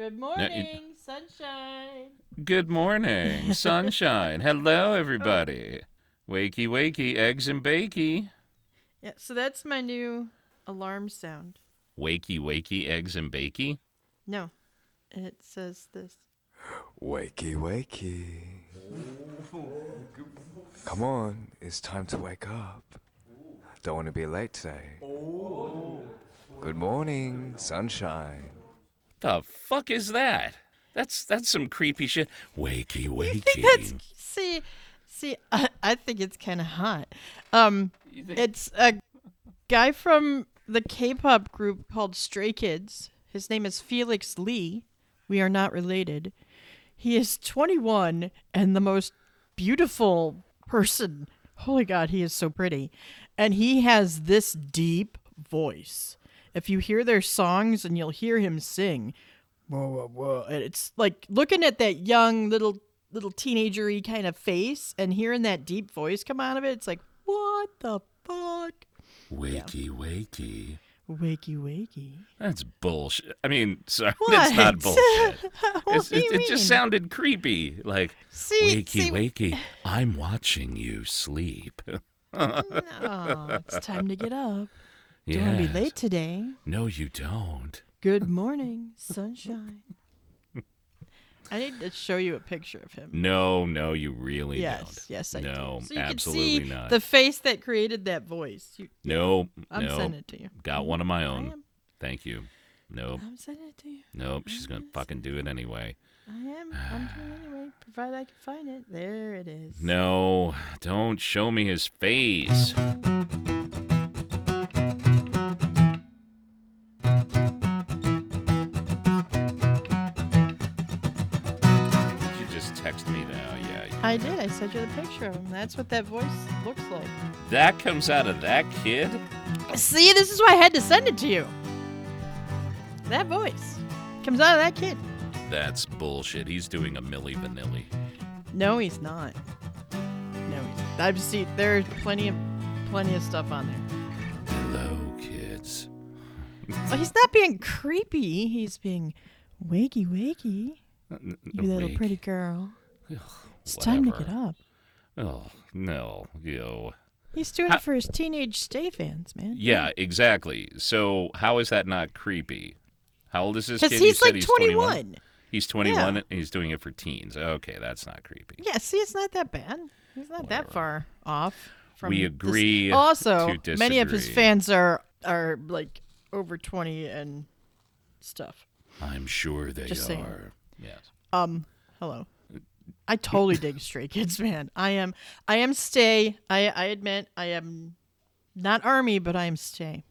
Good morning, sunshine. Good morning, sunshine. Hello, oh. everybody. Wakey, wakey, eggs and bakey. Yeah, so that's my new alarm sound. Wakey, wakey, eggs and bakey. No, it says this. Wakey, wakey. Come on, it's time to wake up. Don't want to be late today. Oh. Good morning, sunshine. The fuck is that? That's that's some creepy shit. Wakey, wakey. That's see, see. I, I think it's kind of hot. Um, it's a guy from the K-pop group called Stray Kids. His name is Felix Lee. We are not related. He is 21 and the most beautiful person. Holy God, he is so pretty. And he has this deep voice. If you hear their songs and you'll hear him sing, whoa, whoa, whoa. And it's like looking at that young little little teenagery kind of face and hearing that deep voice come out of it, it's like, what the fuck? wakey, wakey. Wakey, wakey. That's bullshit. I mean, sorry, What? that's not bullshit. it, it just sounded creepy. Like, See, wakey, see, wakey. I'm watching you sleep. Oh, it's time to get up. Don't want to be late today. No, you don't. Good morning, sunshine. I need to show you a picture of him. No, no, you really yes, don't. yes, I no, do. So you absolutely can see not. the face that created that voice. You, no, I'm no. sending it to you. Got one of my I own. am. Thank you. Nope. I'm sending it to you. Nope. She's gonna fucking do it anyway. I am. I'm doing it anyway, provided I can find it. There it is. No, don't show me his face. I did. I sent you the picture of him. That's what that voice looks like. That comes out of that kid? See, this is why I had to send it to you. That voice comes out of that kid. That's bullshit. He's doing a Milli Vanilli. No, he's not. No, he's. not. I've seen there's plenty of plenty of stuff on there. Hello, kids. Well, he's not being creepy. He's being wakey, wakey. You little pretty girl. It's time to get up. Oh, no. Yo. He's doing How- it for his teenage stay fans, man. Yeah, exactly. So how is that not creepy? How old is this kid? You he's like he's 21. He's 21 Yeah. and he's doing it for teens. Okay, that's not creepy. Yeah, see, it's not that bad. He's not Whatever. that far off. From We agree Also, many of his fans are are like over 20 and stuff. I'm sure they Just saying. are. Yes. Um, hello. I totally dig Stray Kids, man. I am I am stay. I I admit I am not army, but I am stay.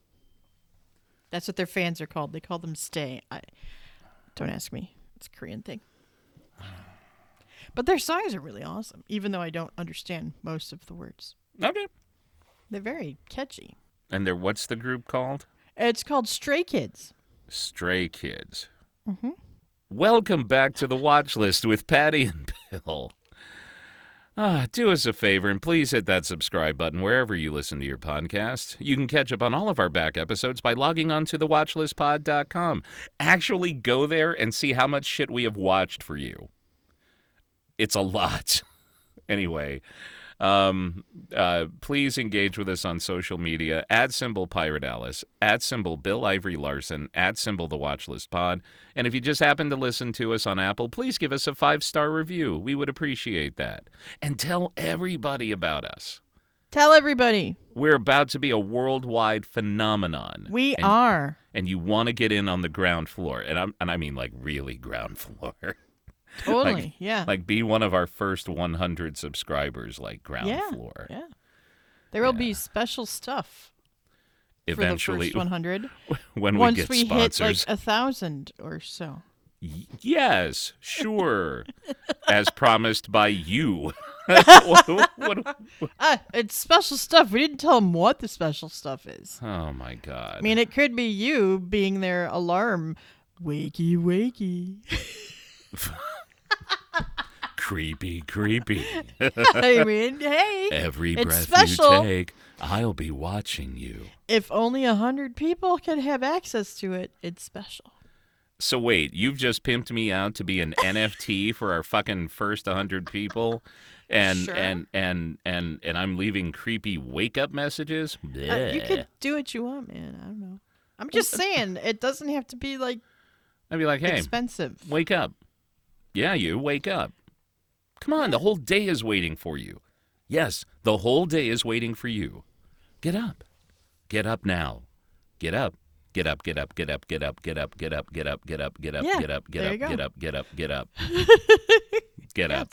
That's what their fans are called. They call them stay. I don't ask me. It's a Korean thing. But their songs are really awesome, even though I don't understand most of the words. Okay. They're very catchy. And there, what's the group called? It's called Stray Kids. Stray Kids. Mm-hmm. Welcome back to the watch list with Pattie and Bill. Ah, do us a favor and please hit that subscribe button wherever you listen to your podcast. You can catch up on all of our back episodes by logging on to thewatchlistpod.com. Actually go there and see how much shit we have watched for you. It's a lot. anyway, um, uh, please engage with us on social media at symbol Pirate Alice, at symbol Bill Ivory Larson, at symbol The Watchlist Pod. And if you just happen to listen to us on Apple, please give us a five star review. We would appreciate that. And tell everybody about us. Tell everybody. We're about to be a worldwide phenomenon. We and, are. and you want to get in on the ground floor, and I'm and I mean like really ground floor. Totally. yeah. like be one of our first 100 subscribers, like ground yeah. floor. Yeah. There will Yeah. be special stuff Eventually, for the first 100 when we once get we hit sponsors. like a thousand or so. Y- yes, sure. As promised by you. What- what- Ah, it's special stuff. We didn't tell them what the special stuff is. oh my god. I mean, it could be you being their alarm. Wakey, wakey. creepy, creepy. I mean, hey, Every It's breath special. you take, I'll be watching you. if only a hundred people could have access to it, it's special. So wait, you've just pimped me out to be an NFT for our fucking first 100 people and Sure. and and and and I'm leaving creepy wake up messages? Uh, you could do what you want, man. I don't know. I'm just saying it doesn't have to be like I'd be like, "Hey, expensive. wake up." Yeah, you wake up. Come on, the whole day is waiting for you. Yes, the whole day is waiting for you. Get up. Get up now. Get up. Get up, get up, get up, get up, get up, get up, get up, get up, get up, Yeah, get up, get there up, go. get up, get up, get up. Get up.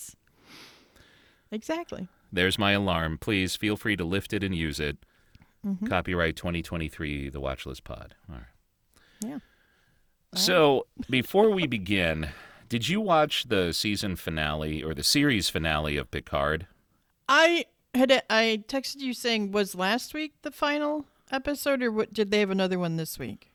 Exactly. There's my alarm. Please feel free to lift it and use it. Mm-hmm. Copyright 2023, the Watchlist Pod. All right. Yeah. So before we begin, did you watch the season finale or the series finale of Picard? I had I texted you saying was last week the final episode or what did they have another one this week?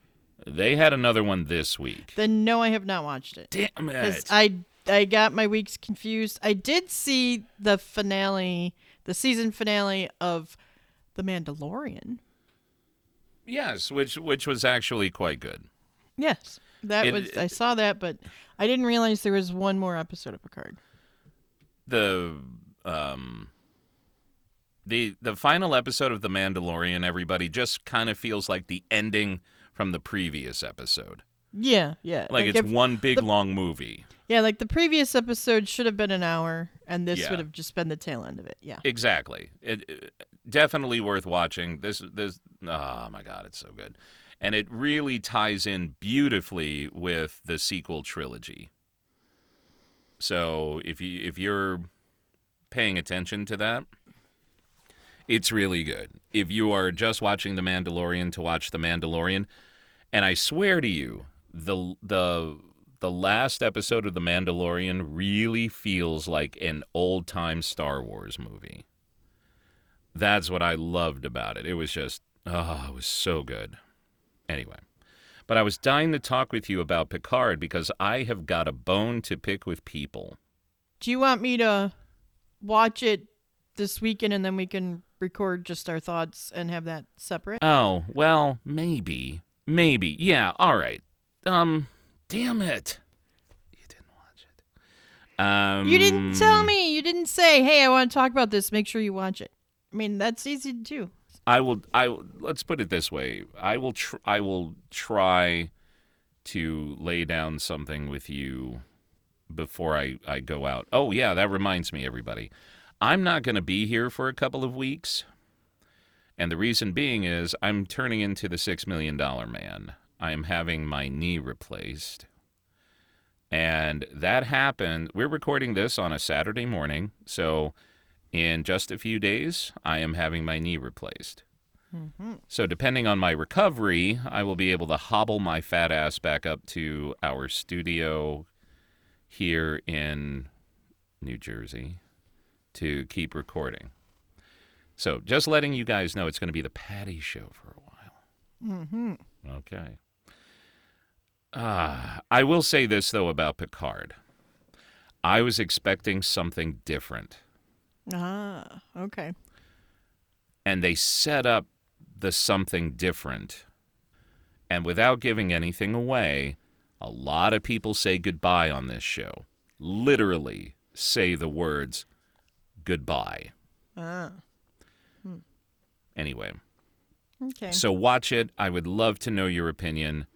They had another one this week. Then no, I have not watched it. Damn it. I I got my weeks confused. I did see the finale, the season finale of The Mandalorian. yes, which which was actually quite good. Yes, that It- was I saw that, but I didn't realize there was one more episode of Picard. The um the the final episode of The Mandalorian everybody just kind of feels like the ending from the previous episode. Yeah, yeah. Like, it's if- one big the- long movie. yeah, like the previous episode should have been an hour, and this Yeah. would have just been the tail end of it. Yeah. Exactly. It, it- definitely worth watching. This this oh my god, it's so good. And it really ties in beautifully with the sequel trilogy. So, if you if you're paying attention to that, it's really good. If you are just watching The Mandalorian to watch The Mandalorian, and I swear to you, the the the last episode of The Mandalorian really feels like an old time Star Wars movie. That's what I loved about it. It was just oh, it was so good. Anyway, but I was dying to talk with you about Picard because I have got a bone to pick with people. Do you want me to watch it this weekend and then we can record just our thoughts and have that separate? Oh, well, maybe. Maybe. Yeah, all right. Um, damn it. You didn't watch it. Um You didn't tell me. You didn't say, "Hey, I want to talk about this. Make sure you watch it." I mean, that's easy to do. I will I let's put it this way. I will tr- I will try to lay down something with you before I I go out. Oh yeah, that reminds me everybody. I'm not going to be here for a couple of weeks. And the reason being is I'm turning into the 6 million dollar man. I am having my knee replaced. And that happened. We're recording this on a Saturday morning, so in just a few days, I am having my knee replaced. So, depending on my recovery, I will be able to hobble my fat ass back up to our studio here in New Jersey to keep recording. So, just letting you guys know it's going to be the Pattie Show for a while. Mm-hmm. Okay. Ah, I will say this, though, about Picard. I was expecting something different. Ah, okay. and they set up the something different. And without giving anything away, a lot of people say goodbye on this show. Literally say the words goodbye. Ah, Hmm. Anyway, okay. so watch it. I would love to know your opinion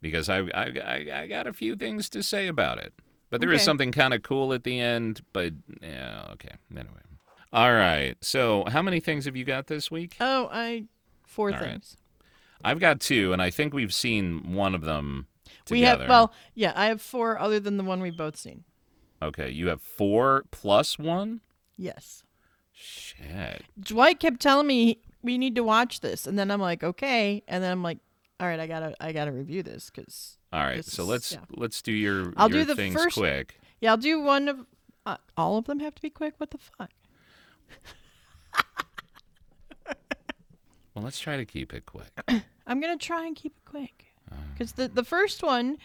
because I I, I, I got a few things to say about it. But there is Okay. something kind of cool at the end. But yeah, okay. Anyway. All right. So how many things have you got this week? Oh, I four All right. things. I've got two, and I think we've seen one of them together. We have well, yeah, I have four other than the one we've both seen. Okay, you have four plus one. Yes. Shit. Dwight kept telling me we need to watch this, and then I'm like, okay, and then I'm like, all right, I gotta, I gotta review this because All right, so let's yeah. let's do your I'll your do the things first- quick. yeah, I'll do one of uh, all of them have to be quick. What the fuck? Well, let's try to keep it quick. I'm gonna try and keep it quick because the the first one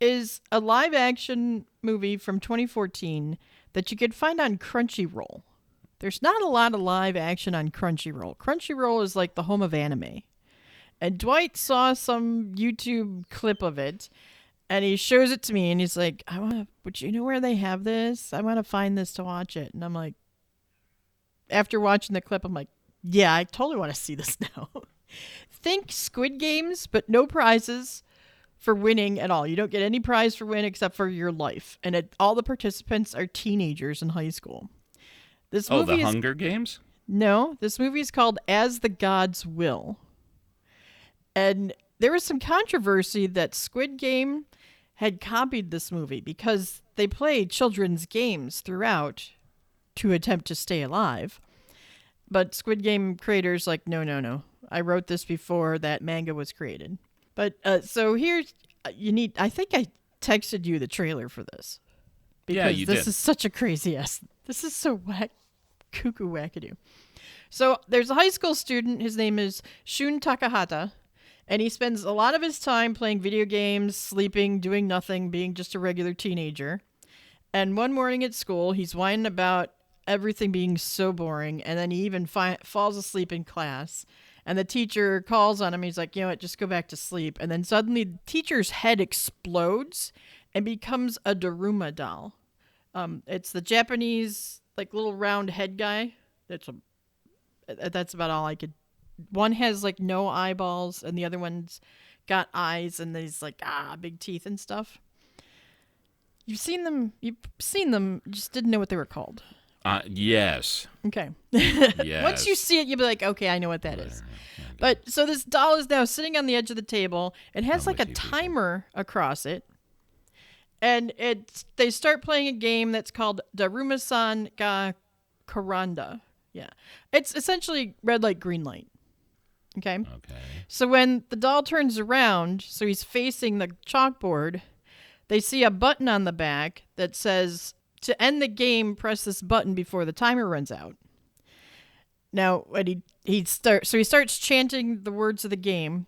is a live action movie from 2014 that you could find on Crunchyroll. There's not a lot of live action on Crunchyroll. Crunchyroll is like the home of anime. And Dwight saw some YouTube clip of it and he shows it to me and he's like, I want to, but you know where they have this? I want to find this to watch it. And I'm like, after watching the clip, I'm like, yeah, I totally want to see this now. Think Squid Games, but no prizes for winning at all. You don't get any prize for win except for your life. And it, all the participants are teenagers in high school. This Oh, movie the is Hunger Games? no, this movie is called As the Gods Will. And there was some controversy that Squid Game had copied this movie because they play children's games throughout to attempt to stay alive. But Squid Game creators like, no, no, no. I wrote this before that manga was created. But uh, so here's uh, you need. I think I texted you the trailer for this because Yeah, you this did. is such a crazy ass. This is so whack, cuckoo wackadoo. So there's a high school student. His name is Shun Takahata, and he spends a lot of his time playing video games, sleeping, doing nothing, being just a regular teenager. And one morning at school, he's whining about everything being so boring, and then he even fi- falls asleep in class. And the teacher calls on him. He's like, you know what, just go back to sleep. And then suddenly, the teacher's head explodes and becomes a Daruma doll. Um, it's the Japanese like little round head guy. That's a that's about all I could. One has like no eyeballs, and the other one's got eyes, and these like ah big teeth and stuff. You've seen them. You've seen them. Just didn't know what they were called. Uh, yes. Okay. Yes. Once you see it, you'll be like, okay, I know what that is. But so this doll is now sitting on the edge of the table. It has I'm like a you, people. timer across it. And it's they start playing a game that's called Daruma-san ga Koronda. Yeah. It's essentially red light, green light. Okay. Okay. So when the doll turns around, so he's facing the chalkboard, they see a button on the back that says to end the game, press this button before the timer runs out. Now, when he he start so he starts chanting the words of the game,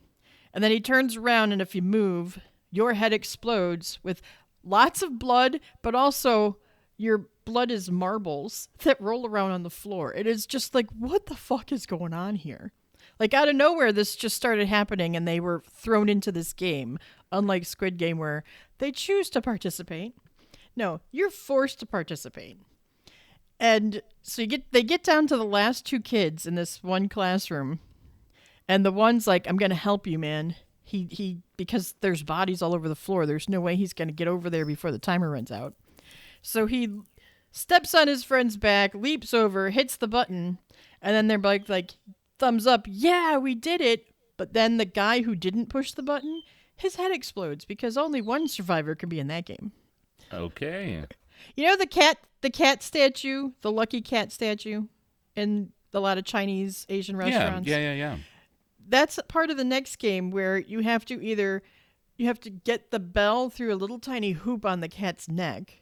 and then he turns around and if you move, your head explodes with lots of blood, but also your blood is marbles that roll around on the floor. It is just like what the fuck is going on here? Like out of nowhere, this just started happening, and they were thrown into this game. Unlike Squid Game, where they choose to participate. No, you're forced to participate. And so you get they get down to the last two kids in this one classroom, and the one's like, "I'm gonna help you, man." He he because there's bodies all over the floor. There's no way he's gonna get over there before the timer runs out. So he steps on his friend's back, leaps over, hits the button, and then they're like like thumbs up, yeah, we did it. But then the guy who didn't push the button, his head explodes because only one survivor can be in that game. Okay. You know the cat the cat statue, the lucky cat statue in a lot of Chinese Asian Yeah. restaurants. Yeah. Yeah. Yeah. That's part of the next game where you have to either you have to get the bell through a little tiny hoop on the cat's neck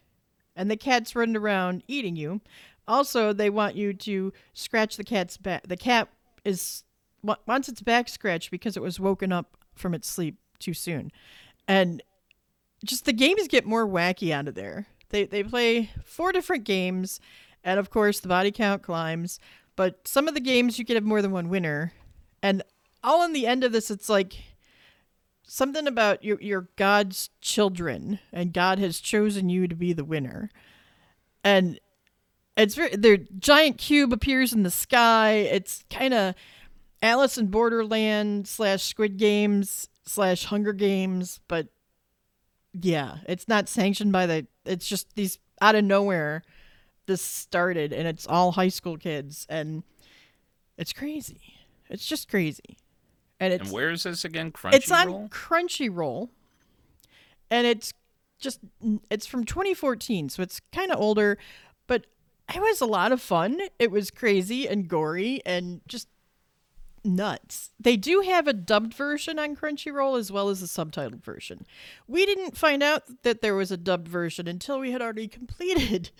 and the cat's running around eating you. Also, they want you to scratch the cat's back. The cat is wa- wants its back scratched because it was woken up from its sleep too soon. And just the games get more wacky out of there. They they play four different games, and of course the body count climbs. But some of the games you can have more than one winner, and all in the end of this, it's like something about you're, you're God's children, and God has chosen you to be the winner, and it's very their giant cube appears in the sky. It's kind of Alice in Borderland slash Squid Games slash Hunger Games, but yeah, it's not sanctioned by the. It's just these out of nowhere. This started, and it's all high school kids, and it's crazy. It's just crazy, and it's And where is this again? Crunchyroll. It's on Crunchyroll. Crunchyroll, and it's just it's from 2014, so it's kind of older, but it was a lot of fun. It was crazy and gory and just nuts. They do have a dubbed version on Crunchyroll as well as a subtitled version. We didn't find out that there was a dubbed version until we had already completed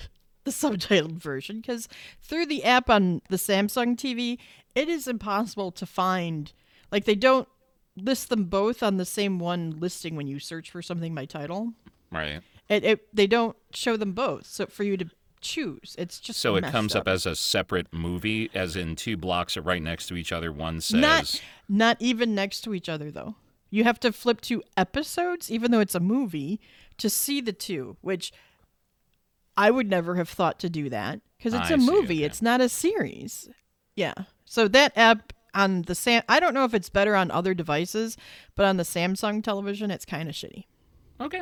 the subtitled version because through the app on the Samsung TV, it is impossible to find. Like they don't list them both on the same one listing when you search for something by title. Right. It, it they don't show them both, so for you to choose, it's just So it comes up as a separate movie, as in two blocks are right next to each other. One says, not not even next to each other though. You have to flip to episodes, even though it's a movie, to see the two, which I would never have thought to do that because it's I a see, movie. okay. It's not a series. Yeah. So that app on the Sam, I don't know if it's better on other devices, but on the Samsung television, it's kind of shitty Okay.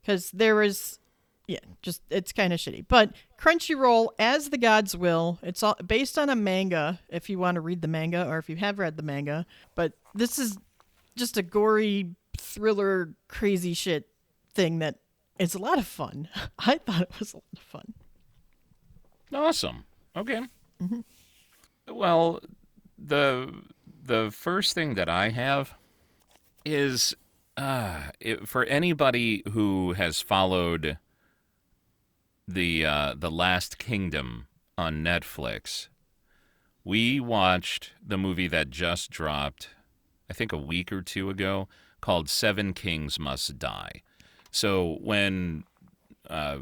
because there was yeah just it's kind of shitty but crunchyroll as the gods will it's all based on a manga if you want to read the manga or if you have read the manga but this is just a gory thriller crazy shit thing that it's a lot of fun i thought it was a lot of fun Awesome. Okay. Well, the the first thing that I have is uh, it, for anybody who has followed the uh, the Last Kingdom on Netflix. We watched the movie that just dropped, I think a week or two ago, called Seven Kings Must Die. So when uh,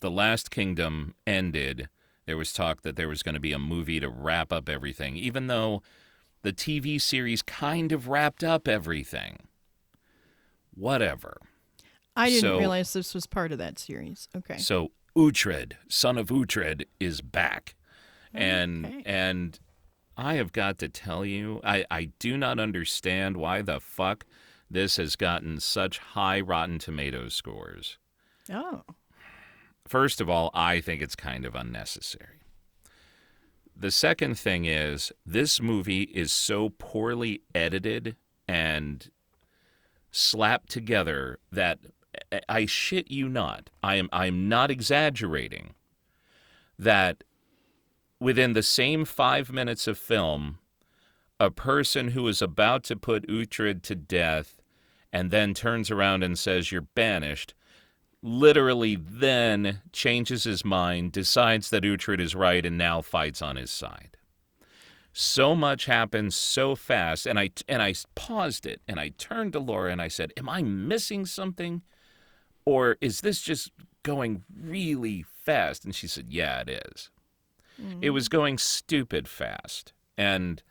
the Last Kingdom ended, there was talk that there was going to be a movie to wrap up everything, even though the TV series kind of wrapped up everything. Whatever. i didn't So- realize this was part of that series okay So Uhtred, son of Uhtred, is back, and Okay. and I have got to tell you, I I do not understand why the fuck this has gotten such high Rotten Tomatoes scores. oh First of all, I think it's kind of unnecessary. The second thing is this movie is so poorly edited and slapped together that I- I shit you not. I am I'm not exaggerating that within the same 5 minutes of film a person who is about to put Uhtred to death and then turns around and says you're banished literally then changes his mind, decides that Uhtred is right, and now fights on his side. So much happens so fast, and I and I paused it, and I turned to Laura and I said, "Am I missing something, or is this just going really fast?" And she said, "Yeah, it is. It was mm. going stupid fast, and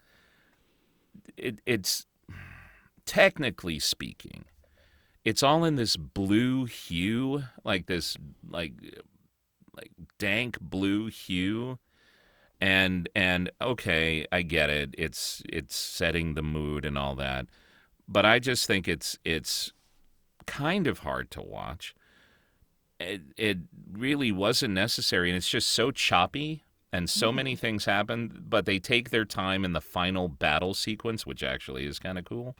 it, it's technically speaking." it's all in this blue hue, like this like like dank blue hue. And and okay, I get it. It's it's setting the mood and all that. But I just think it's it's kind of hard to watch. It it really wasn't necessary and it's just so choppy and so many mm-hmm. things happen, but they take their time in the final battle sequence, which actually is kind of cool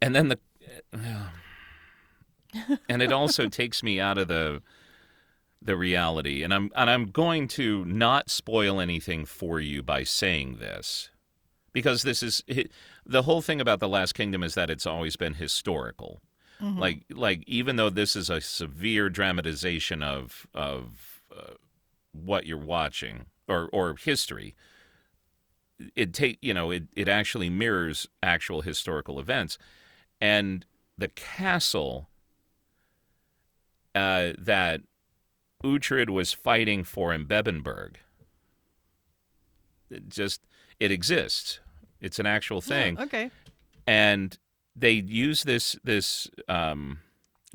and then the and it also takes me out of the the reality and i'm and i'm going to not spoil anything for you by saying this because this is the whole thing about the last kingdom is that it's always been historical. Like like even though this is a severe dramatization of of uh, what you're watching or or history it take you know it, it actually mirrors actual historical events. And the castle uh, that Uhtred was fighting for in Bebbanburg it just it exists it's an actual thing. Oh, okay. And they use this this um,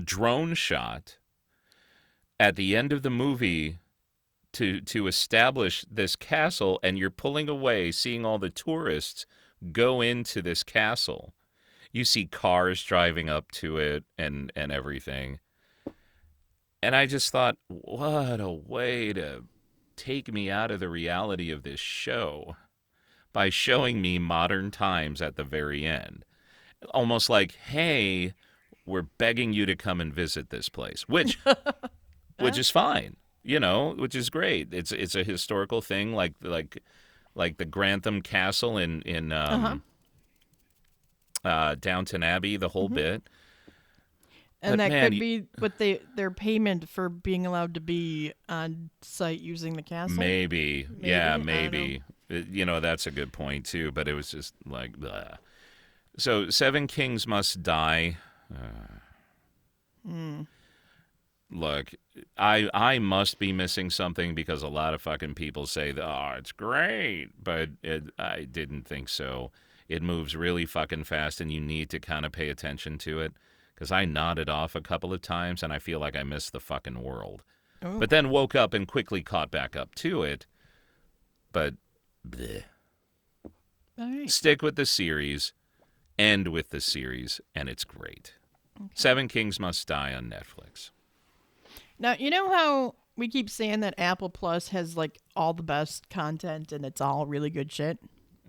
drone shot at the end of the movie to to establish this castle and you're pulling away seeing all the tourists go into this castle. You see cars driving up to it and and everything. And i just thought what a way to take me out of the reality of this show by showing me modern times at the very end. Almost like hey we're begging you to come and visit this place which which is fine you know which is great. It's it's a historical thing like like like the Grantham Castle in in um, uh Downton Abbey the whole bit. And But that man, could be what they their payment for being allowed to be on site using the castle? Maybe, yeah Maybe, don't maybe you know that's a good point too but it was just like blah. so seven kings must die Hmm. Look, I I must be missing something because a lot of fucking people say, "Oh, it's great," but it, I didn't think so. It moves really fucking fast, and you need to kind of pay attention to it. Because I nodded off a couple of times, and I feel like I missed the fucking world. Oh. But then woke up and quickly caught back up to it. But bleh. Right. stick with the series, end with the series, and it's great. Seven Kings Must Die on Netflix. Now, you know how we keep saying that Apple Plus has like all the best content and it's all really good shit?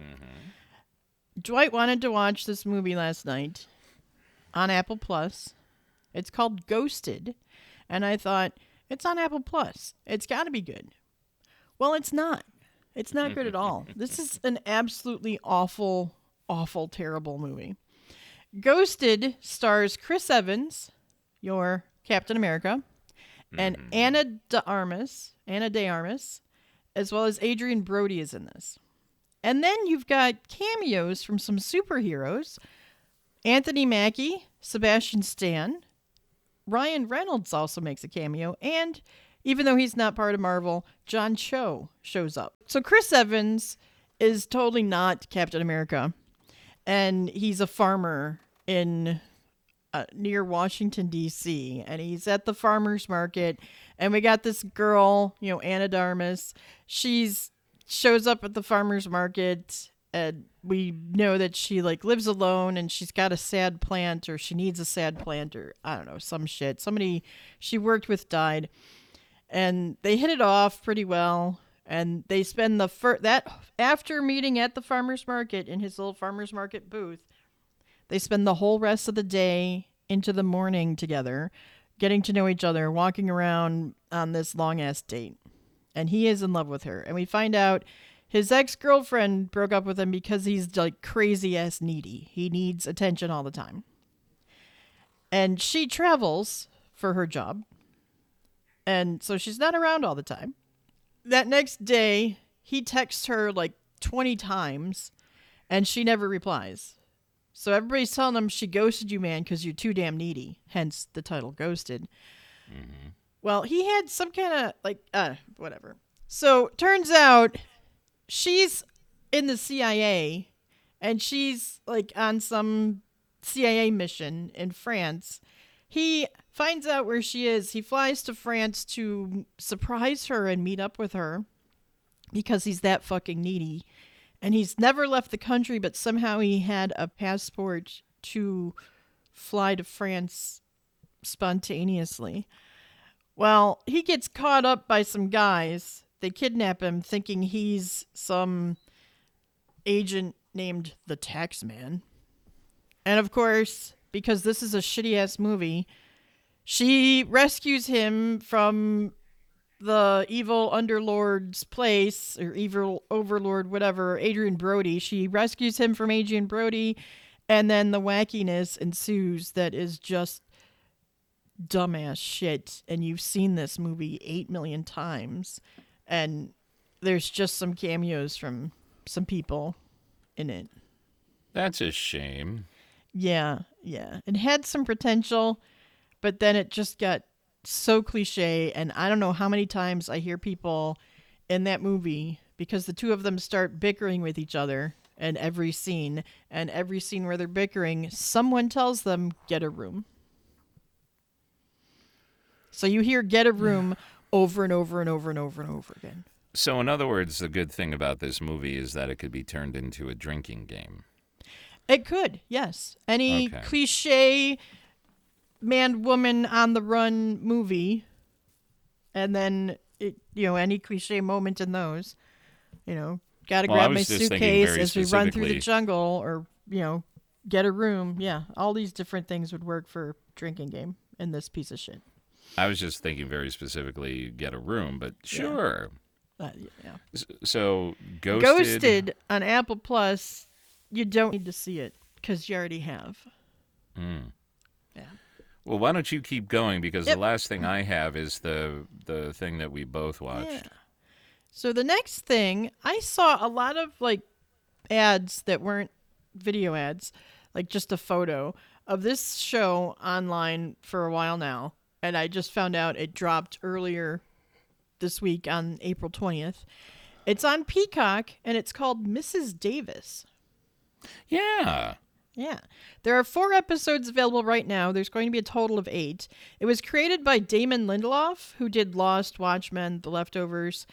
Mm-hmm. Dwight wanted to watch this movie last night on Apple Plus. It's called Ghosted. And I thought, it's on Apple Plus. It's got to be good. Well, it's not. It's not good at all. This is an absolutely awful, awful, terrible movie. Ghosted stars Chris Evans, your Captain America, and mm-hmm. Ana de Armas, Ana de Armas, as well as Adrien Brody is in this. And then you've got cameos from some superheroes. Anthony Mackie, Sebastian Stan, Ryan Reynolds also makes a cameo, and even though he's not part of Marvel, John Cho shows up. So Chris Evans is totally not Captain America, and he's a farmer in uh, near Washington D.C. and he's at the farmers market, and we got this girl, you know, Anna Darmus. She's shows up at the farmers market and we know that she like lives alone and she's got a sad plant or she needs a sad plant or I don't know, some shit. Somebody she worked with died. And they hit it off pretty well and they spend the fir- that after meeting at the farmers market in his little farmers market booth. They spend the whole rest of the day into the morning together, getting to know each other, walking around on this long ass date and he is in love with her. And we find out his ex girlfriend broke up with him because he's like crazy ass needy. He needs attention all the time. And she travels for her job. And so she's not around all the time. That next day, he texts her like 20 times and she never replies. So everybody's telling him she ghosted you, man, because you're too damn needy. Hence the title Ghosted. Well, he had some kind of like uh whatever. So turns out she's in the CIA and she's like on some CIA mission in France. He finds out where she is. He flies to France to surprise her and meet up with her because he's that fucking needy. And he's never left the country, but somehow he had a passport to fly to France spontaneously. Well, he gets caught up by some guys. They kidnap him thinking he's some agent named the Taxman. And of course, because this is a shitty ass movie, she rescues him from the evil underlord's place or evil overlord whatever adrien brody. She rescues him from adrien brody and then the wackiness ensues that is just dumbass shit. And you've seen this movie 8 million times and there's just some cameos from some people in it. That's a shame. Yeah yeah. It had some potential but then it just got so cliche and i don't know how many times i hear people in that movie because the two of them start bickering with each other in every scene and every scene where they're bickering someone tells them get a room. So you hear get a room over and over and over and over and over again. So, in other words, the good thing about this movie is that it could be turned into a drinking game. It could, yes. Any Okay. cliche man woman on the run movie, and then it, you know any cliche moment in those, you know, gotta Well, grab my was just thinking suitcase as we run through the jungle, or you know, get a room. Yeah, all these different things would work for drinking game in this piece of shit. I was just thinking very specifically get a room, but sure. Uh, yeah. So, Ghosted. Ghosted on Apple Plus, you don't need to see it because you already have. Mm. Yeah. Well, why don't you keep going because Yep. the last thing I have is the the thing that we both watched. Yeah. So the next thing, I saw a lot of like ads that weren't video ads, like just a photo of this show online for a while now, and I just found out it dropped earlier this week on April 20th. It's on Peacock and it's called Mrs. Davis. Yeah. Yeah. There are four episodes available right now. There's going to be a total of eight. It was created by Damon Lindelof, who did Lost, Watchmen, The Leftovers,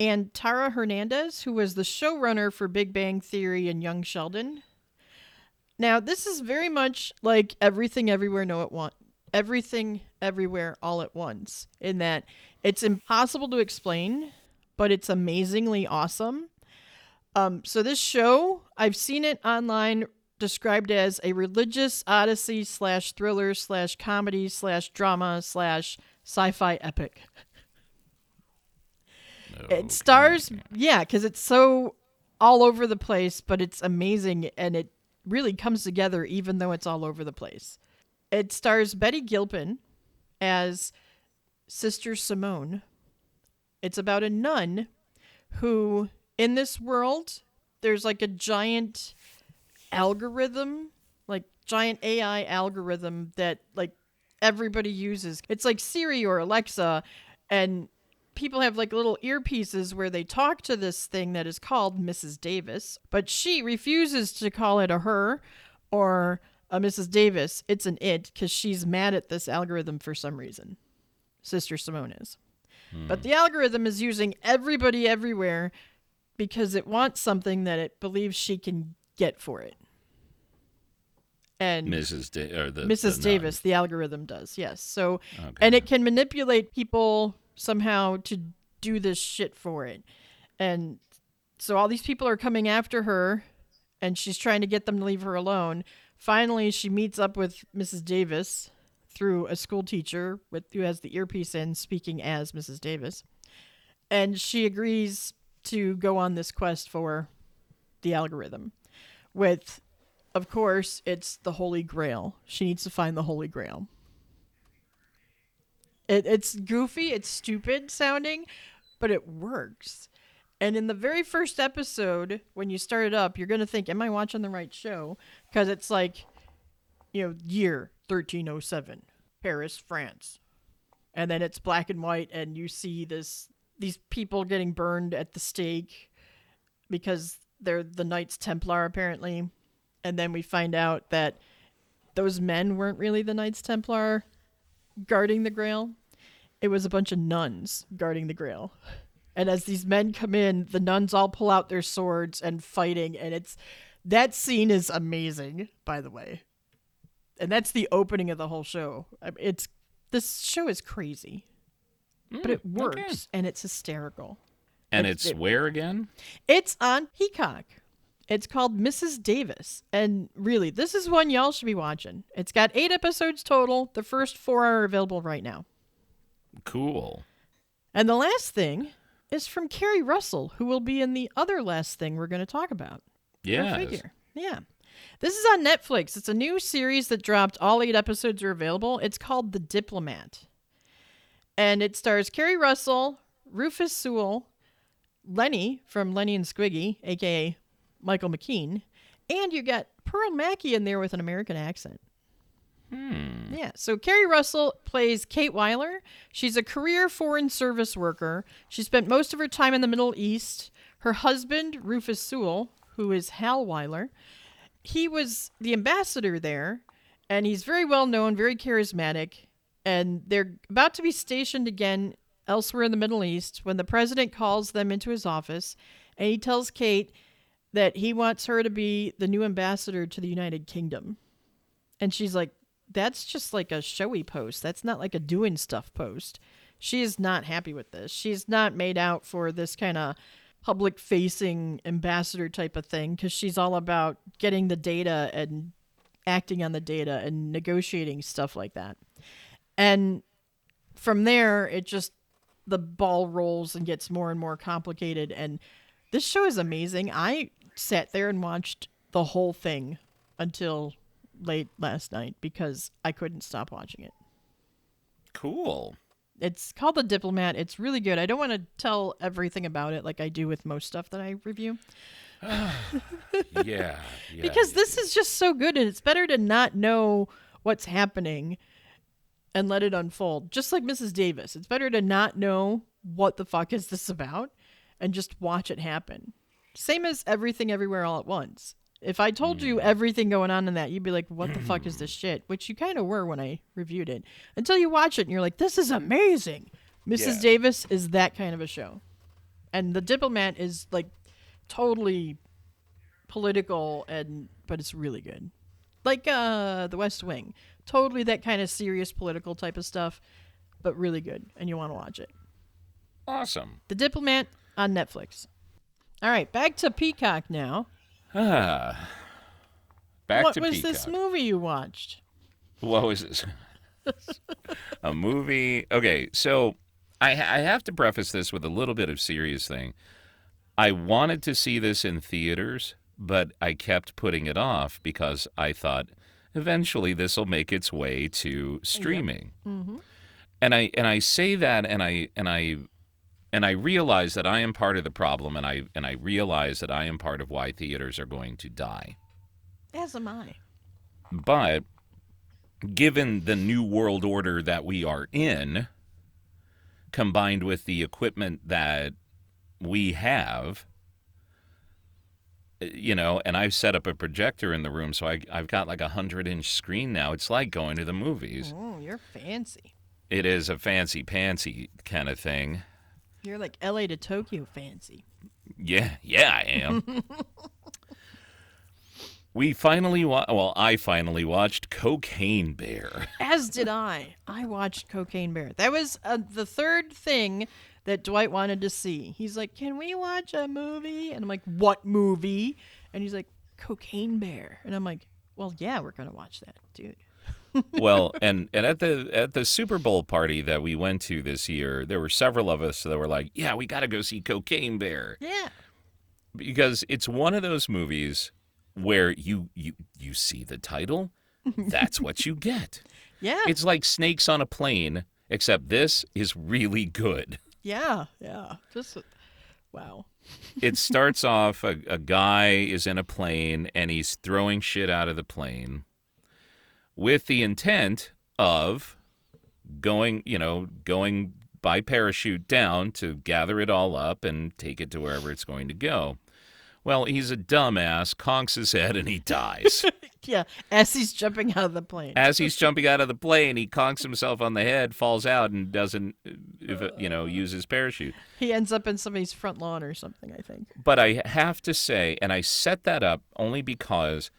and Tara Hernandez, who was the showrunner for Big Bang Theory and Young Sheldon. Now, this is very much like Everything Everywhere No at Once. Everything Everywhere All at Once, in that it's impossible to explain, but it's amazingly awesome. Um, so this show, I've seen it online described as a religious odyssey slash thriller slash comedy slash drama slash sci-fi epic. It stars, yeah, because it's so all over the place, but it's amazing and it really comes together even though it's all over the place. It stars Betty Gilpin as Sister Simone. It's about a nun who, in this world, there's like a giant algorithm, like giant AI algorithm that like everybody uses. It's like Siri or Alexa, and people have like little earpieces where they talk to this thing that is called Mrs. Davis, but she refuses to call it a her or a Mrs. Davis. It's an it because she's mad at this algorithm for some reason. Sister Simone is. But hmm. the algorithm is using everybody everywhere because it wants something that it believes she can get for it. And Mrs. Da- or the Mrs. the Davis, the algorithm does, yes. So. Okay. and it can manipulate people somehow to do this shit for it. And so all these people are coming after her, and she's trying to get them to leave her alone. Finally, she meets up with Mrs. Davis through a school teacher with who has the earpiece in, speaking as Mrs. Davis, and she agrees to go on this quest for the algorithm. With, of course, it's the Holy Grail. She needs to find the Holy Grail. It, it's goofy, it's stupid sounding, but it works. And in the very first episode, when you start it up, you're going to think, Am I watching the right show? Because it's like, you know, year 1307, Paris, France. And then it's black and white, and you see this these people getting burned at the stake because they're the Knights Templar, apparently. And then we find out that those men weren't really the Knights Templar guarding the Grail. It was a bunch of nuns guarding the Grail. And as these men come in, the nuns all pull out their swords and fighting, and it's that scene is amazing, by the way. And that's the opening of the whole show. It's this show is crazy, Mm, but it works okay. and it's hysterical. and it's- it's it- where again? It's on Peacock. It's called Mrs. Davis. And really, this is one y'all should be watching. It's got eight episodes total. The first four are available right now. Cool. And the last thing is from Keri Russell, who will be in the other last thing we're going to talk about. Go Yeah. figure. Yeah. This is on Netflix. It's a new series that dropped. All eight episodes are available. It's called The Diplomat. And it stars Keri Russell, Rufus Sewell, Lenny from Lenny and Squiggy, aka Michael McKean, and you got Pearl Mackie in there with an American accent. Hmm. Yeah. So Keri Russell plays Kate Wyler. She's a career foreign service worker. She spent most of her time in the Middle East. Her husband, Rufus Sewell, who is Hal Wyler, he was the ambassador there, and he's very well known, very charismatic. And they're about to be stationed again elsewhere in the Middle East when the president calls them into his office and he tells Kate that he wants her to be the new ambassador to the United Kingdom. And she's like, that's just like a showy post. That's not like a doing stuff post. She is not happy with this. She's not made out for this kind of public facing ambassador type of thing because she's all about getting the data and acting on the data and negotiating stuff like that. And from there, it just, the ball rolls and gets more and more complicated. And this show is amazing. I sat there and watched the whole thing until late last night because I couldn't stop watching it. Cool. It's called The Diplomat. It's really good. I don't want to tell everything about it like I do with most stuff that I review Yeah. yeah because you this is just so good and it's better to not know what's happening and let it unfold. Just like Mrs. Davis. It's better to not know what the fuck is this about and just watch it happen. Same as everything everywhere all at once. If I told you everything going on in that, you'd be like, "What the fuck is this shit?" Which you kind of were when I reviewed it. Until you watch it and you're like, "This is amazing." Mrs. Yeah. Davis is that kind of a show, and The Diplomat is like totally political and but it's really good. Like uh The West Wing, totally that kind of serious political type of stuff, but really good, and you want to watch it. Awesome. The Diplomat on Netflix. All right, back to Peacock now. Ah. Back what to Peacock. What was this movie you watched? What was this? a movie. Okay, so I, I have to preface this with a little bit of serious thing. I wanted to see this in theaters, but I kept putting it off because I thought eventually this will make its way to streaming. Mm-hmm. And I and I say that, and I and I and I realize that I am part of the problem, and I and I realize that I am part of why theaters are going to die. As am I. But given the new world order that we are in, combined with the equipment that we have, you know, and I've set up a projector in the room, so I, I've got like a hundred inch screen now. It's like going to the movies. Oh, you're fancy. It is a fancy pantsy kind of thing. You're like LA to Tokyo fancy. Yeah, yeah, I am. we finally, wa- well, I finally watched Cocaine Bear. As did I. I watched Cocaine Bear. That was uh, the third thing that Dwight wanted to see. He's like, "Can we watch a movie?" And I'm like, "What movie?" And he's like, "Cocaine Bear." And I'm like, "Well, yeah, we're gonna watch that, dude." well, and and at the at the Super Bowl party that we went to this year, there were several of us that were like, "Yeah, we got to go see Cocaine Bear," Yeah. because it's one of those movies where you you you see the title, that's what you get. Yeah. It's like Snakes on a Plane, except this is really good. Yeah. Yeah. Just wow. It starts off a, a guy is in a plane and he's throwing shit out of the plane with the intent of going, you know, going by parachute down to gather it all up and take it to wherever it's going to go. Well, he's a dumbass, conks his head, and he dies. Yeah. As he's jumping out of the plane. As he's jumping out of the plane, he conks himself on the head, falls out, and doesn't, uh, you know, use his parachute. He ends up in somebody's front lawn or something. I think. But I have to say, and I set that up only because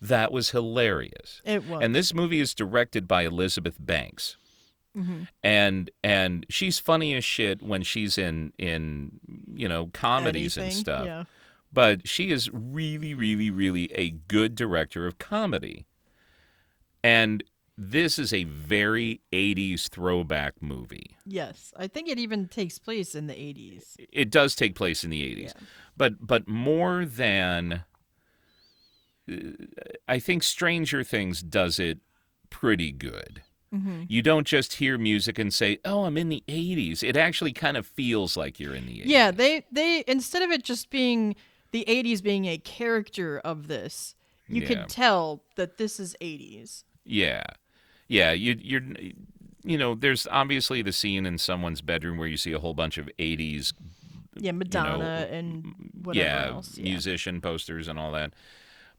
that was hilarious. It was. And this movie is directed by Elizabeth Banks. Mm-hmm. And and she's funny as shit when she's in in you know comedies and stuff. Yeah. But she is really really really a good director of comedy. And this is a very 80s throwback movie. Yes. I think it even takes place in the 80s. it does take place in the 80s Yeah. but but more than uh, i think stranger things does it pretty good Mm-hmm. you don't just hear music and say oh i'm in the 80s it actually kind of feels like you're in the 80s Yeah, they they instead of it just being the 80s being a character of this, you Yeah. could tell that this is 80s. yeah yeah you you're you know there's obviously the scene in someone's bedroom where you see a whole bunch of 80s Yeah, Madonna and whatever yeah, else. Yeah. musician posters and all that.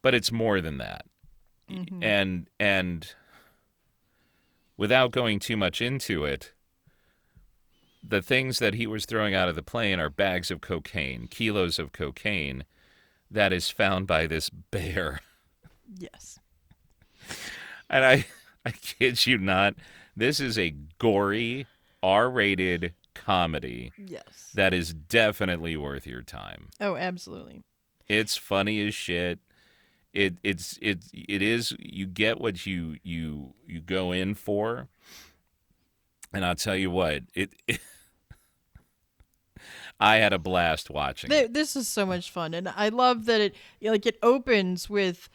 But it's more than that. Mm-hmm. And and without going too much into it, the things that he was throwing out of the plane are bags of cocaine, kilos of cocaine that is found by this bear. Yes. And I I kid you not, this is a gory R-rated comedy Yes. that is definitely worth your time. Oh, absolutely. It's funny as shit. It it's it it is you get what you you you go in for. And I'll tell you what, it, I had a blast watching. Th- it. this is so much fun, and I love that it like it opens with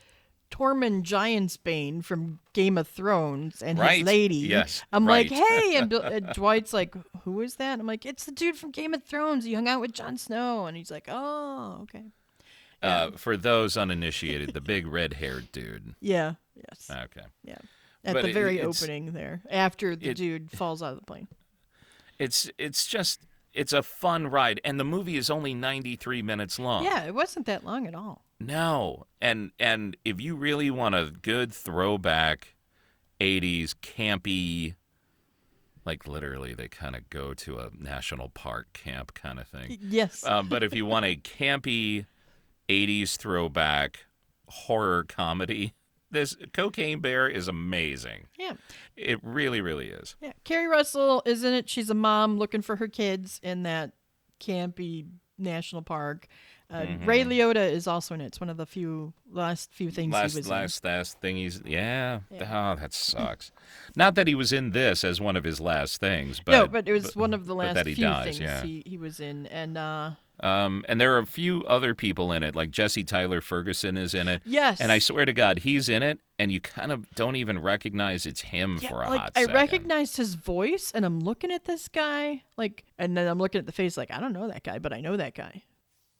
Tormund Giantsbane from Game of Thrones and Right. his lady. Yes, I'm like, hey, and, Bill- and Dwight's like, who is that? I'm like, it's the dude from Game of Thrones. He hung out with Jon Snow, and he's like, oh, okay, Uh, for those uninitiated, the big red-haired dude. yeah, yes, Okay. yeah. At But the very opening there, after the it- dude falls out of the plane. It's it's just it's a fun ride and the movie is only 93 minutes long. Yeah, it wasn't that long at all. No. And and if you really want a good throwback 80s campy like literally they kind of go to a national park camp kind of thing. Yes. Um, but if you want a campy 80s throwback horror comedy, this Cocaine Bear is amazing. yeah. It really really is. Yeah. Keri Russell is in it. She's a mom looking for her kids in that campy national park. Uh, Mm-hmm. Ray Liotta is also in it. It's one of the few last few things he last was last last thing he's yeah. Yeah. Oh, that sucks. Not that he was in this as one of his last things, but no, but it was one of the but last that he few dies, things yeah. he, he was in. And uh, Um, and there are a few other people in it, like Jesse Tyler Ferguson is in it. yes. And I swear to God, he's in it, and you kind of don't even recognize it's him Yeah, for a like hot I second. recognized his voice, and I'm looking at this guy, like, and then I'm looking at the face, like I don't know that guy, but I know that guy.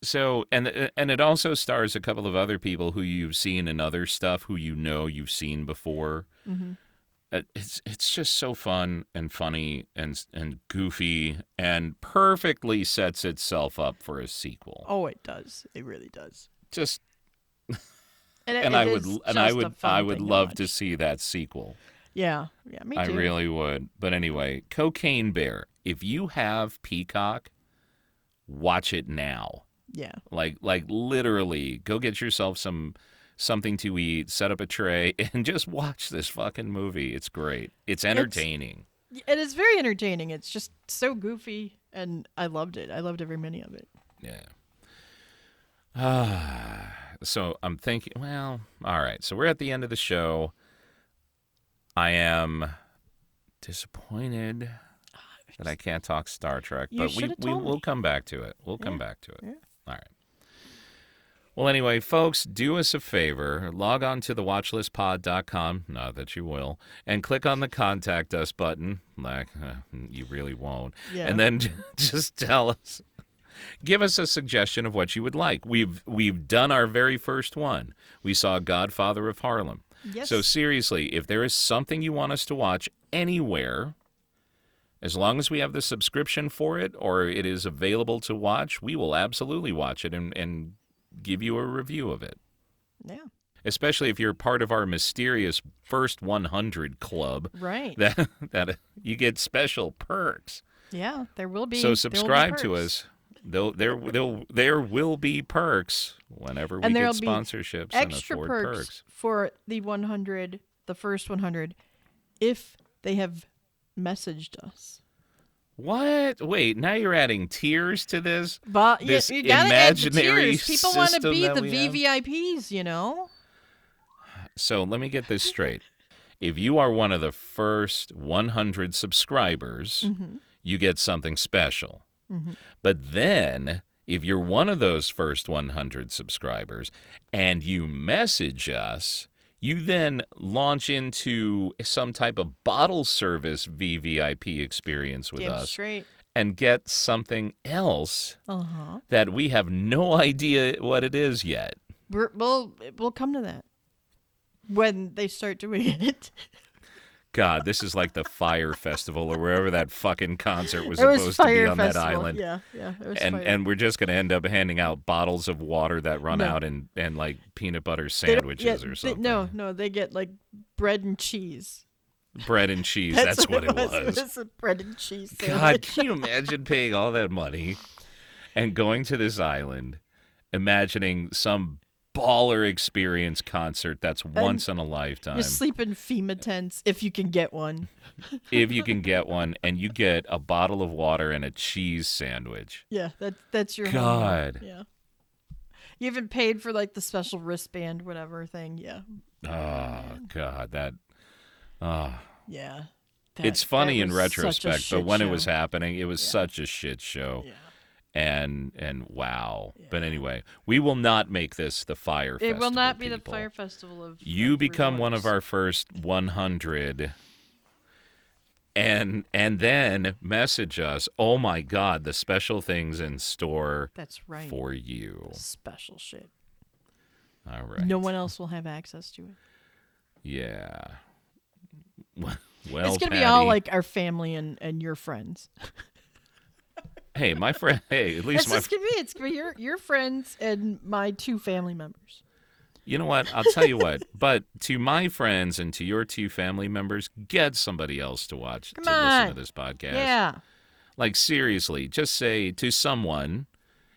So, and and it also stars a couple of other people who you've seen in other stuff, who you know you've seen before. Mm-hmm. Uh, It's it's just so fun and funny and and goofy and perfectly sets itself up for a sequel. Oh, it does. It really does. Just And, it- and it I would and I just a would I would love to watch. see that sequel. Yeah, yeah, me too. I really would. But anyway, Cocaine Bear. If you have Peacock, watch it now. Yeah, Like like literally, go get yourself some something to eat, set up a tray, and just watch this fucking movie. It's great. It's entertaining. it is very entertaining. It's just so goofy, and I loved it. I loved every minute of it. Yeah. Ah, so I'm thinking. Well, all right. So we're at the end of the show. I am disappointed that I can't talk Star Trek, You but we, we will come back to it. We'll come back to it. yeah. All right. Well, anyway, folks, do us a favor. Log on to the watchlistpod.com, not that you will, and click on the contact us button. Like, uh, you really won't. Yeah. And then just tell us give us a suggestion of what you would like. We've we've done our very first one. We saw Godfather of Harlem. Yes. So seriously, if there is something you want us to watch anywhere, as long as we have the subscription for it or it is available to watch, we will absolutely watch it and, and give you a review of it. yeah, Especially if you're part of our mysterious first 100 club, right. that that you get special perks. yeah, there will be. So will be subscribe to us. There'll, there, there'll, there will be perks whenever we And get sponsorships and Extra afford perks, perks. for the 100, the first 100, if they have messaged us. What? Wait, now you're adding tiers to this? But you, This you gotta add the imaginary tiers. People want to be the we have? VVIPs, you know. So let me get this straight. If you are one of the first 100 subscribers, Mm-hmm. you get something special. But then, if you're one of those first 100 subscribers and you message us, you then launch into some type of bottle service VVIP experience with Damn us straight. and get something else Uh huh. that we have no idea what it is yet. We're, we'll we'll come to that when they start doing it. God, this is like the Fyre Festival or wherever that fucking concert was it was supposed to be on that island. Yeah, yeah. It was And fire. and we're just gonna end up handing out bottles of water that run No. out and, and like peanut butter sandwiches yeah, or they- something. no, no, they get like bread and cheese. Bread and cheese, that's, what, it was. It was a bread and cheese. God, can you imagine paying all that money and going to this island, imagining some baller experience concert that's once in a lifetime. You sleep in FEMA tents if you can get one. if you can get one, and you get a bottle of water and a cheese sandwich. Yeah, that that's your. God. Yeah. You haven't paid for like the special wristband, whatever thing. Yeah. Oh God, that. Oh, Yeah. That- it's funny in was such a retrospect, but when it was happening, it was such a shit show. Yeah. And and wow. But anyway, we will not make this the fire. Festival. It will not be the Fyre festival of You of become one of our first 100 and and then message us, "Oh my god, the special things in store That's right. for you." Special shit. All right. No one else will have access to it. Yeah. Well, it's gonna Pattie, be all like our family and and your friends. hey, my friend. Hey, at least It's my. just gonna be it's gonna be your your friends and my two family members. You know what? I'll tell you what. But to my friends and to your two family members, get somebody else to watch Come to listen to this podcast. Yeah. Like seriously, just say to someone,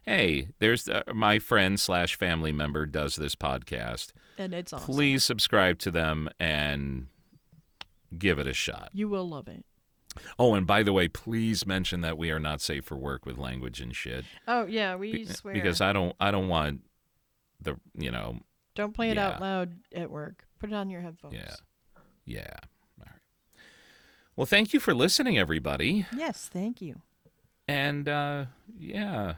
"Hey, there's uh, my friend slash family member does this podcast. And it's awesome. Please subscribe to them and give it a shot." You will love it. Oh, and by the way, please mention that we are not safe for work with language and shit. Oh yeah, we Be- swear. Because I don't, I don't want the, you know, Don't play it out loud at work. Put it on your headphones. yeah, yeah. All right. Well, thank you for listening, everybody. Yes, thank you. And uh, yeah.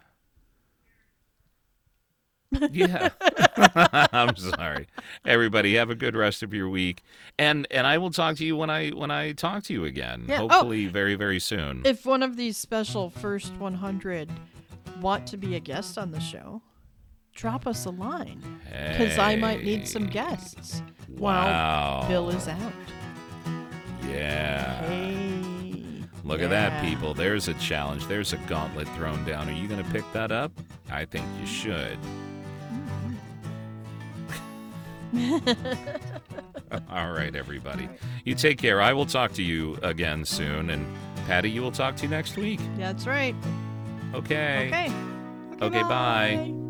Yeah. I'm sorry. Everybody have a good rest of your week. And and I will talk to you when I when I talk to you again. Yeah. Oh. Hopefully very very soon. If one of these special first 100 want to be a guest on the show, drop us a line because I might need some guests Wow. while Bill is out. Yeah. Hey. Look at that, people. There's a challenge. There's a gauntlet thrown down. Are you going to pick that up? I think you should. All right, everybody. You take care. I will talk to you again soon. And Pattie, you will talk to you next week. That's right. Okay. Okay. Okay, bye.